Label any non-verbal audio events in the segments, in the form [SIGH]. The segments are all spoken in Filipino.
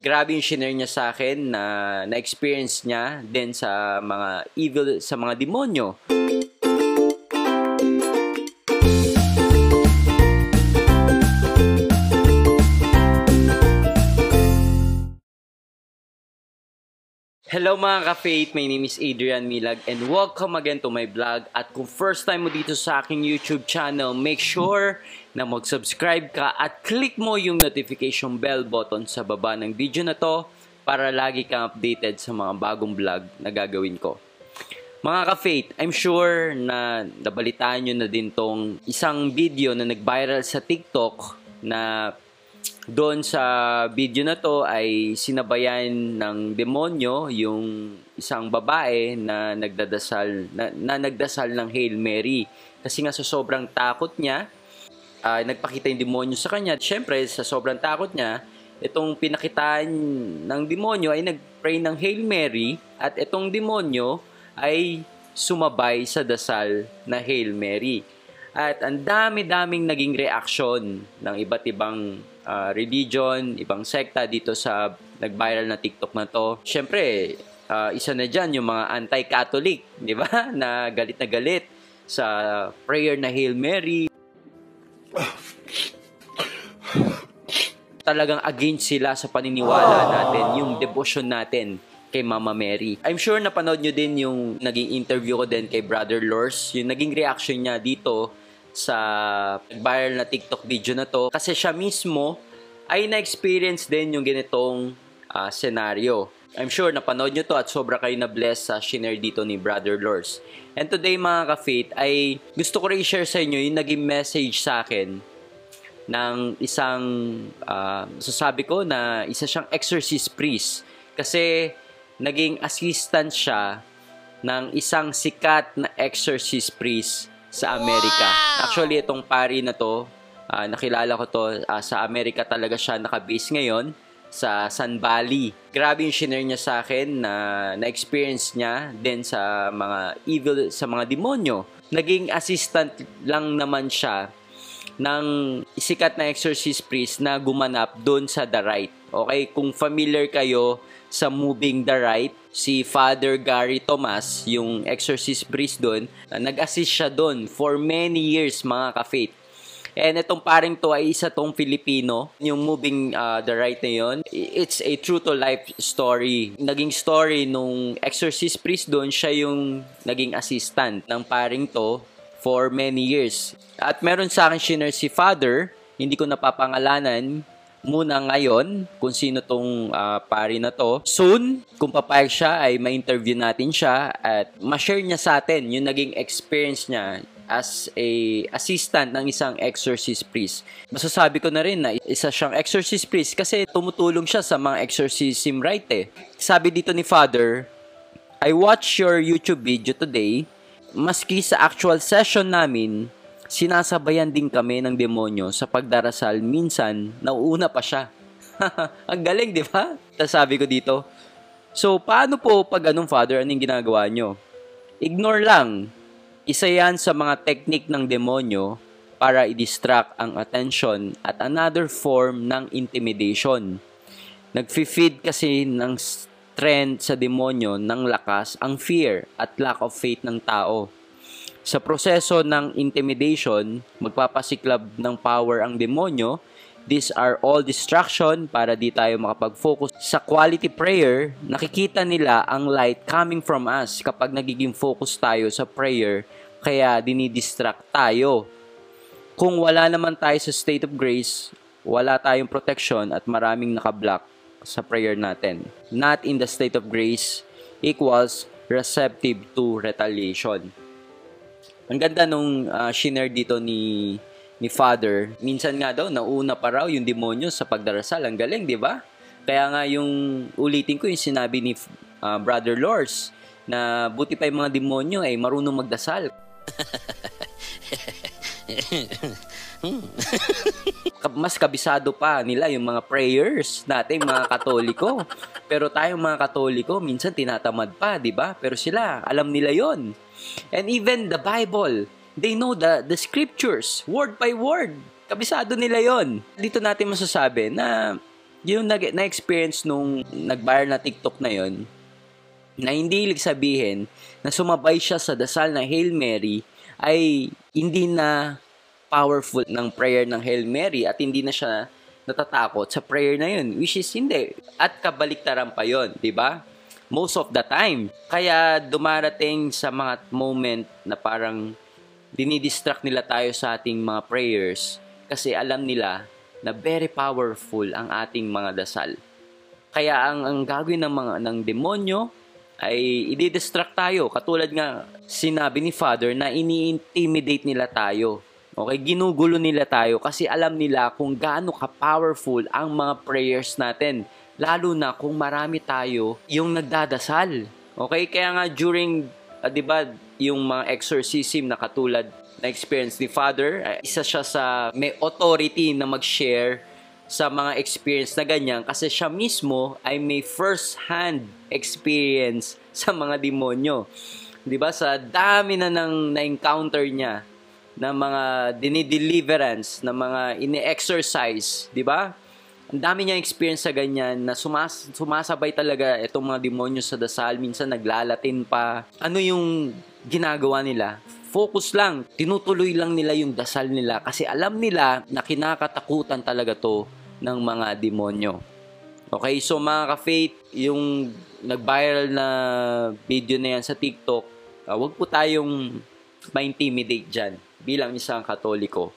Grabe yung shinare niya sa akin na na-experience niya din sa mga evil, sa mga demonyo. Hello mga ka-faith, my name is Adrian Milag and welcome again to my vlog. At kung first time mo dito sa aking YouTube channel, make sure na mag-subscribe ka at click mo yung notification bell button sa baba ng video na to para lagi kang updated sa mga bagong vlog na gagawin ko. Mga ka-faith, I'm sure na nabalitaan nyo na din tong isang video na nag-viral sa TikTok na doon sa video na to ay sinabayan ng demonyo yung isang babae na nagdadasal na, na nagdasal ng Hail Mary. Kasi nga sa sobrang takot niya uh, nagpakita yung demonyo sa kanya. Syempre sa sobrang takot niya itong pinakitaan ng demonyo ay nagpray ng Hail Mary at itong demonyo ay sumabay sa dasal na Hail Mary. At ang dami-daming naging reaksyon ng iba't ibang uh, religion, ibang sekta dito sa nag-viral na TikTok na to. Siyempre, uh, isa na dyan yung mga anti-Catholic, [LAUGHS] di ba? Na galit na galit sa prayer na Hail Mary. Talagang against sila sa paniniwala natin, yung devotion natin kay Mama Mary. I'm sure napanood nyo din yung naging interview ko din kay Brother Lors, yung naging reaction niya dito sa viral na TikTok video na to kasi siya mismo ay na-experience din yung ganitong uh, senaryo. I'm sure napanood nyo to at sobra kayo na-bless sa share dito ni Brother Lors. And today mga ka-faith ay gusto ko rin i-share sa inyo yung naging message sa akin ng isang, uh, sasabi ko na isa siyang exorcist priest. Kasi naging assistant siya ng isang sikat na exorcist priest sa Amerika. Wow! Actually, itong pari na to, uh, nakilala ko to, uh, sa Amerika talaga siya nakabase ngayon sa San Valley. Grabe yung shinare niya sa akin na na-experience niya din sa mga evil, sa mga demonyo. Naging assistant lang naman siya ng sikat na exorcist priest na gumanap doon sa The Right. Okay, kung familiar kayo sa Moving the Right, si Father Gary Thomas, yung exorcist priest doon, nag-assist siya doon for many years mga ka-faith. And itong paring to ay isa tong Filipino. Yung moving uh, the right na yun, it's a true to life story. Naging story nung exorcist priest doon, siya yung naging assistant ng paring to for many years. At meron sa akin shinare si Father, hindi ko napapangalanan, muna ngayon kung sino tong uh, pari na to. Soon, kung papayag siya ay ma-interview natin siya at ma-share niya sa atin yung naging experience niya as a assistant ng isang exorcist priest. Masasabi ko na rin na isa siyang exorcist priest kasi tumutulong siya sa mga exorcism right eh. Sabi dito ni Father, I watched your YouTube video today. Maski sa actual session namin, sinasabayan din kami ng demonyo sa pagdarasal. Minsan, nauuna pa siya. [LAUGHS] Ang galing, di ba? Sabi ko dito, so paano po pag anong father, anong ginagawa nyo? Ignore lang. Isa yan sa mga technique ng demonyo para i-distract ang attention at another form ng intimidation. Nag-feed kasi ng strength sa demonyo ng lakas ang fear at lack of faith ng tao. Sa proseso ng intimidation, magpapasiklab ng power ang demonyo. These are all distraction para di tayo makapag-focus. Sa quality prayer, nakikita nila ang light coming from us kapag nagiging focus tayo sa prayer, kaya dinidistract tayo. Kung wala naman tayo sa state of grace, wala tayong protection at maraming nakablock sa prayer natin. Not in the state of grace equals receptive to retaliation. Ang ganda nung uh, shinare dito ni ni Father. Minsan nga daw, nauna pa raw yung demonyo sa pagdarasal. Ang galing, di ba? Kaya nga yung ulitin ko yung sinabi ni uh, Brother Lors na buti pa yung mga demonyo ay marunong magdasal. [LAUGHS] Mas kabisado pa nila yung mga prayers natin mga katoliko. Pero tayong mga katoliko, minsan tinatamad pa, di ba? Pero sila, alam nila yon And even the Bible, they know the, the scriptures, word by word. Kabisado nila yon. Dito natin masasabi na yung na-experience nung nag-viral na TikTok na yon na hindi ibig sabihin na sumabay siya sa dasal na Hail Mary ay hindi na powerful ng prayer ng Hail Mary at hindi na siya natatakot sa prayer na yun, which is hindi. At kabaliktaran pa yon di ba? Most of the time. Kaya dumarating sa mga moment na parang dinidistract nila tayo sa ating mga prayers kasi alam nila na very powerful ang ating mga dasal. Kaya ang, ang gagawin ng mga ng demonyo ay i-distract tayo. Katulad nga sinabi ni Father na ini-intimidate nila tayo. Okay, ginugulo nila tayo kasi alam nila kung gaano ka-powerful ang mga prayers natin. Lalo na kung marami tayo yung nagdadasal. Okay, kaya nga during, uh, di ba, yung mga exorcism na katulad na experience ni Father, uh, isa siya sa may authority na mag-share sa mga experience na ganyan kasi siya mismo ay may first-hand experience sa mga demonyo. 'Di ba? Sa dami na nang na-encounter niya na mga dinideliverance, na mga ini-exercise, 'di ba? Ang dami niya experience sa ganyan na sumas sumasabay talaga itong mga demonyo sa dasal, minsan naglalatin pa. Ano yung ginagawa nila? Focus lang, tinutuloy lang nila yung dasal nila kasi alam nila na kinakatakutan talaga to ng mga demonyo. Okay, so mga ka-faith, yung nag-viral na video na yan sa TikTok, uh, wag po tayong ma-intimidate dyan bilang isang katoliko.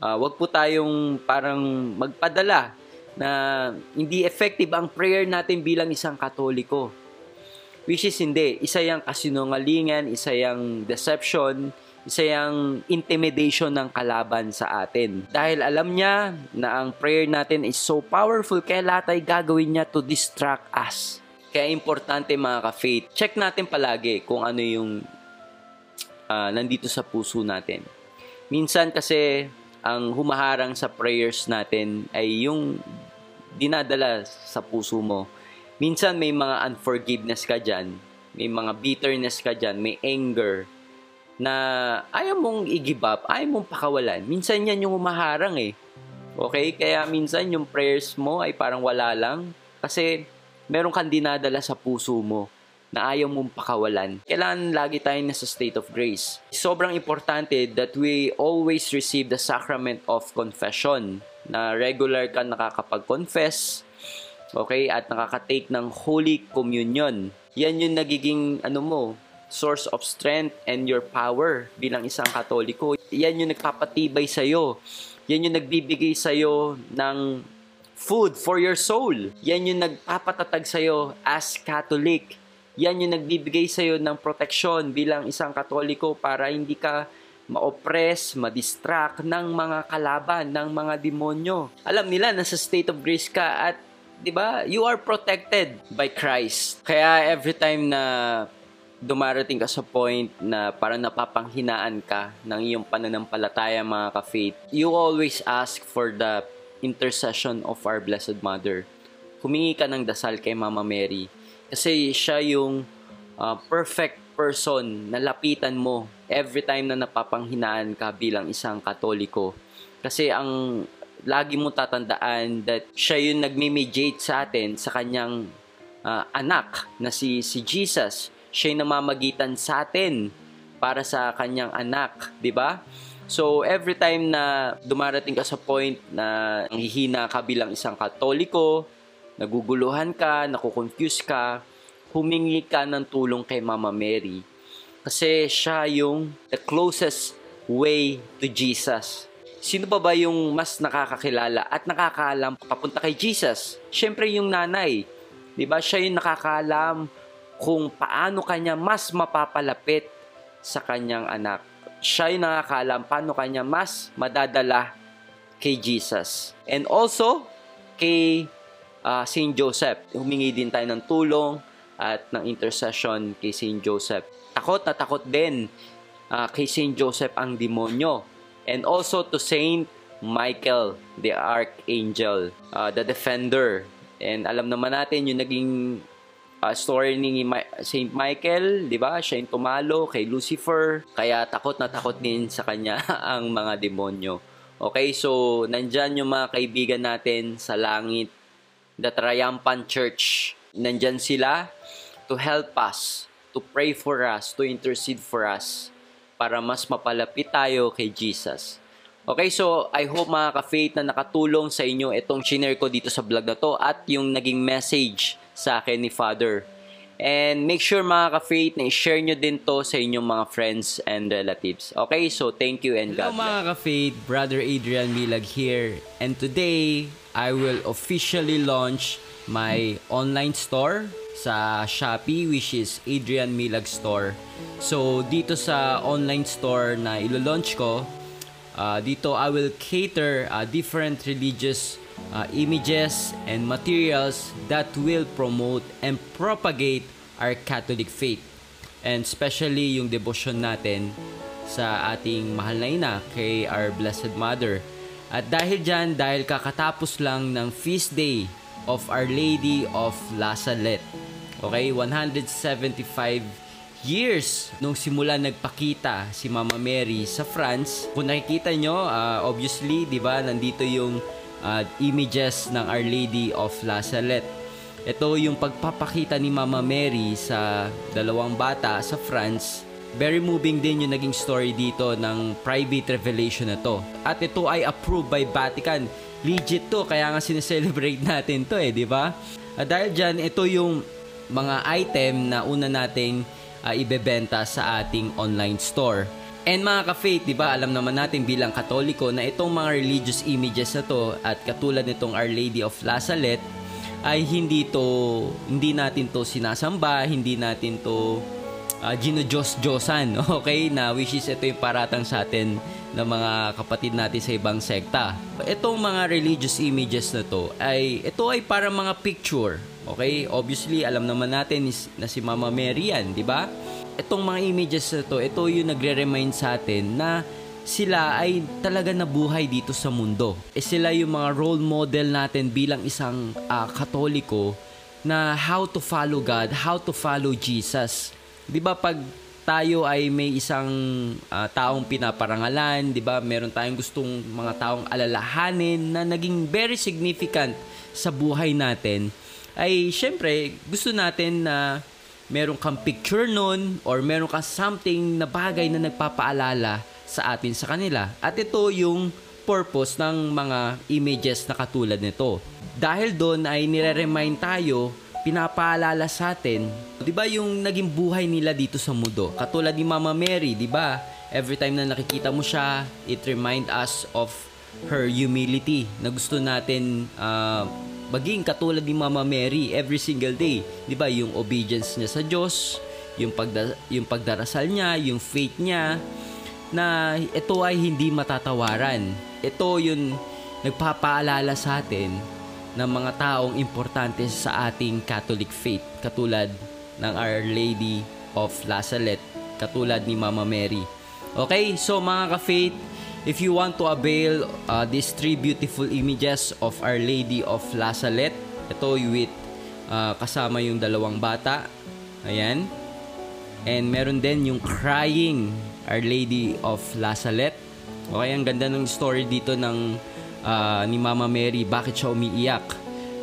Uh, wag po tayong parang magpadala na hindi effective ang prayer natin bilang isang katoliko. Which is hindi. Isa yung kasinungalingan, isa yung deception, isa yung intimidation ng kalaban sa atin. Dahil alam niya na ang prayer natin is so powerful, kaya lahat ay gagawin niya to distract us. Kaya importante mga ka-faith, check natin palagi kung ano yung uh, nandito sa puso natin. Minsan kasi ang humaharang sa prayers natin ay yung dinadala sa puso mo. Minsan may mga unforgiveness ka dyan, may mga bitterness ka dyan, may anger, na ayaw mong i-give up, ayaw mong pakawalan. Minsan yan yung humaharang eh. Okay? Kaya minsan yung prayers mo ay parang wala lang kasi meron kang dinadala sa puso mo na ayaw mong pakawalan. Kailangan lagi tayo nasa state of grace. Sobrang importante that we always receive the sacrament of confession na regular ka nakakapag-confess, okay, at nakaka-take ng Holy Communion. Yan yung nagiging, ano mo, source of strength and your power bilang isang katoliko. Yan yung nagpapatibay sa'yo. Yan yung nagbibigay sa'yo ng food for your soul. Yan yung nagpapatatag sa'yo as Catholic. Yan yung nagbibigay sa'yo ng proteksyon bilang isang katoliko para hindi ka ma-oppress, ma-distract ng mga kalaban, ng mga demonyo. Alam nila, nasa state of grace ka at 'di ba? You are protected by Christ. Kaya every time na dumarating ka sa point na parang napapanghinaan ka ng iyong pananampalataya mga ka-faith, you always ask for the intercession of our Blessed Mother. Humingi ka ng dasal kay Mama Mary kasi siya yung uh, perfect person na lapitan mo every time na napapanghinaan ka bilang isang katoliko. Kasi ang lagi mo tatandaan that siya yung nagme-mediate sa atin sa kanyang uh, anak na si si Jesus. Siya yung namamagitan sa atin para sa kanyang anak, 'di ba? So every time na dumarating ka sa point na hihina ka bilang isang katoliko, naguguluhan ka, nakukonfuse ka, humingi ka ng tulong kay Mama Mary kasi siya yung the closest way to Jesus. Sino pa ba yung mas nakakakilala at nakakaalam papunta kay Jesus? Siyempre yung nanay. 'Di ba? Siya yung nakakaalam kung paano kanya mas mapapalapit sa kanyang anak. Siya yung nakakaalam paano kanya mas madadala kay Jesus. And also, kay uh, Saint Joseph. Humingi din tayo ng tulong at ng intercession kay Saint Joseph takot na takot din uh, kay Saint Joseph ang demonyo. And also to Saint Michael, the Archangel, uh, the Defender. And alam naman natin yung naging uh, story ni Saint Michael, di ba? Siya yung tumalo kay Lucifer. Kaya takot na takot din sa kanya [LAUGHS] ang mga demonyo. Okay, so nandyan yung mga kaibigan natin sa langit the Triumphant Church. Nandyan sila to help us, to pray for us, to intercede for us, para mas mapalapit tayo kay Jesus. Okay, so I hope mga ka-faith na nakatulong sa inyo itong share ko dito sa vlog na to at yung naging message sa akin ni Father. And make sure mga ka-faith na i-share nyo din to sa inyong mga friends and relatives. Okay, so thank you and Hello God bless. mga ka-faith, Brother Adrian Milag here. And today, I will officially launch my online store sa Shopee which is Adrian Milag Store. So dito sa online store na ilo-launch ko, uh, dito I will cater uh, different religious uh, images and materials that will promote and propagate our Catholic faith. And especially yung devotion natin sa ating mahal na ina kay our Blessed Mother. At dahil dyan, dahil kakatapos lang ng feast day of Our Lady of La Salette. Okay, 175 years nung simula nagpakita si Mama Mary sa France. Kung nakikita nyo, uh, obviously, di ba, nandito yung uh, images ng Our Lady of La Salette. Ito yung pagpapakita ni Mama Mary sa dalawang bata sa France. Very moving din yung naging story dito ng private revelation na to. At ito ay approved by Vatican. Legit to, kaya nga sineselebrate natin to eh, di ba? At dahil dyan, ito yung mga item na una nating uh, ibebenta sa ating online store. And mga ka-faith, di ba, alam naman natin bilang katoliko na itong mga religious images na to at katulad nitong Our Lady of La Salette ay hindi to hindi natin to sinasamba, hindi natin to uh, ginojos-josan, [LAUGHS] okay? Na which is ito yung paratang sa atin ng mga kapatid natin sa ibang sekta. Itong mga religious images na to ay ito ay para mga picture, okay? Obviously, alam naman natin is, na si Mama Mary yan, di ba? Itong mga images na to, ito yung nagre-remind sa atin na sila ay talaga nabuhay dito sa mundo. E sila yung mga role model natin bilang isang uh, katoliko na how to follow God, how to follow Jesus. 'Di ba pag tayo ay may isang uh, taong pinaparangalan, 'di ba? Meron tayong gustong mga taong alalahanin na naging very significant sa buhay natin. Ay syempre, gusto natin na meron kang picture nun or meron ka something na bagay na nagpapaalala sa atin sa kanila. At ito yung purpose ng mga images na katulad nito. Dahil doon ay nire-remind tayo, pinapaalala sa atin, 'di ba yung naging buhay nila dito sa mundo. Katulad ni Mama Mary, 'di ba? Every time na nakikita mo siya, it remind us of her humility na gusto natin uh, maging katulad ni Mama Mary every single day. 'Di ba? Yung obedience niya sa Diyos, yung pagda- yung pagdarasal niya, yung faith niya, na ito ay hindi matatawaran. Ito yung nagpapaalala sa atin ng mga taong importante sa ating Catholic faith katulad ng Our Lady of La Salette, katulad ni Mama Mary. Okay, so mga ka-faith, if you want to avail uh, these three beautiful images of Our Lady of La Salette, ito with uh, kasama yung dalawang bata. Ayan. And meron din yung crying Our Lady of La Salette. Okay, ang ganda ng story dito ng uh, ni Mama Mary, bakit siya umiiyak.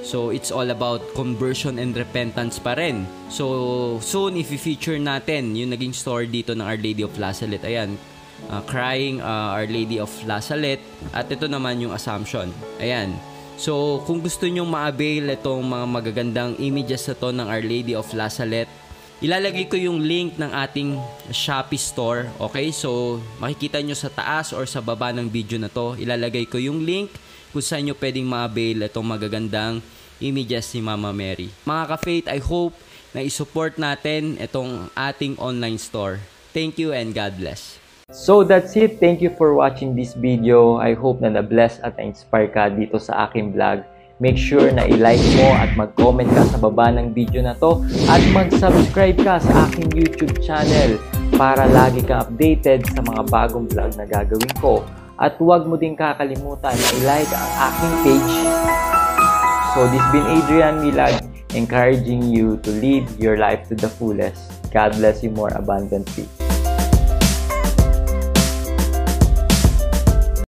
So, it's all about conversion and repentance pa rin. So, soon, if-feature natin yung naging story dito ng Our Lady of La Salette. Ayan, uh, crying uh, Our Lady of La Salette. At ito naman yung Assumption. Ayan. So, kung gusto nyong ma-avail itong mga magagandang images na to ng Our Lady of La Salette, Ilalagay ko yung link ng ating Shopee store. Okay? So, makikita nyo sa taas or sa baba ng video na to. Ilalagay ko yung link kung saan nyo pwedeng ma-avail itong magagandang images ni Mama Mary. Mga ka-faith, I hope na isupport natin itong ating online store. Thank you and God bless. So that's it. Thank you for watching this video. I hope na na-bless at na-inspire ka dito sa aking vlog. Make sure na i-like mo at mag-comment ka sa baba ng video na to at mag-subscribe ka sa aking YouTube channel para lagi kang updated sa mga bagong vlog na gagawin ko. At huwag mo din kakalimutan na i-like ang aking page. So this been Adrian Milag encouraging you to lead your life to the fullest. God bless you more abundantly.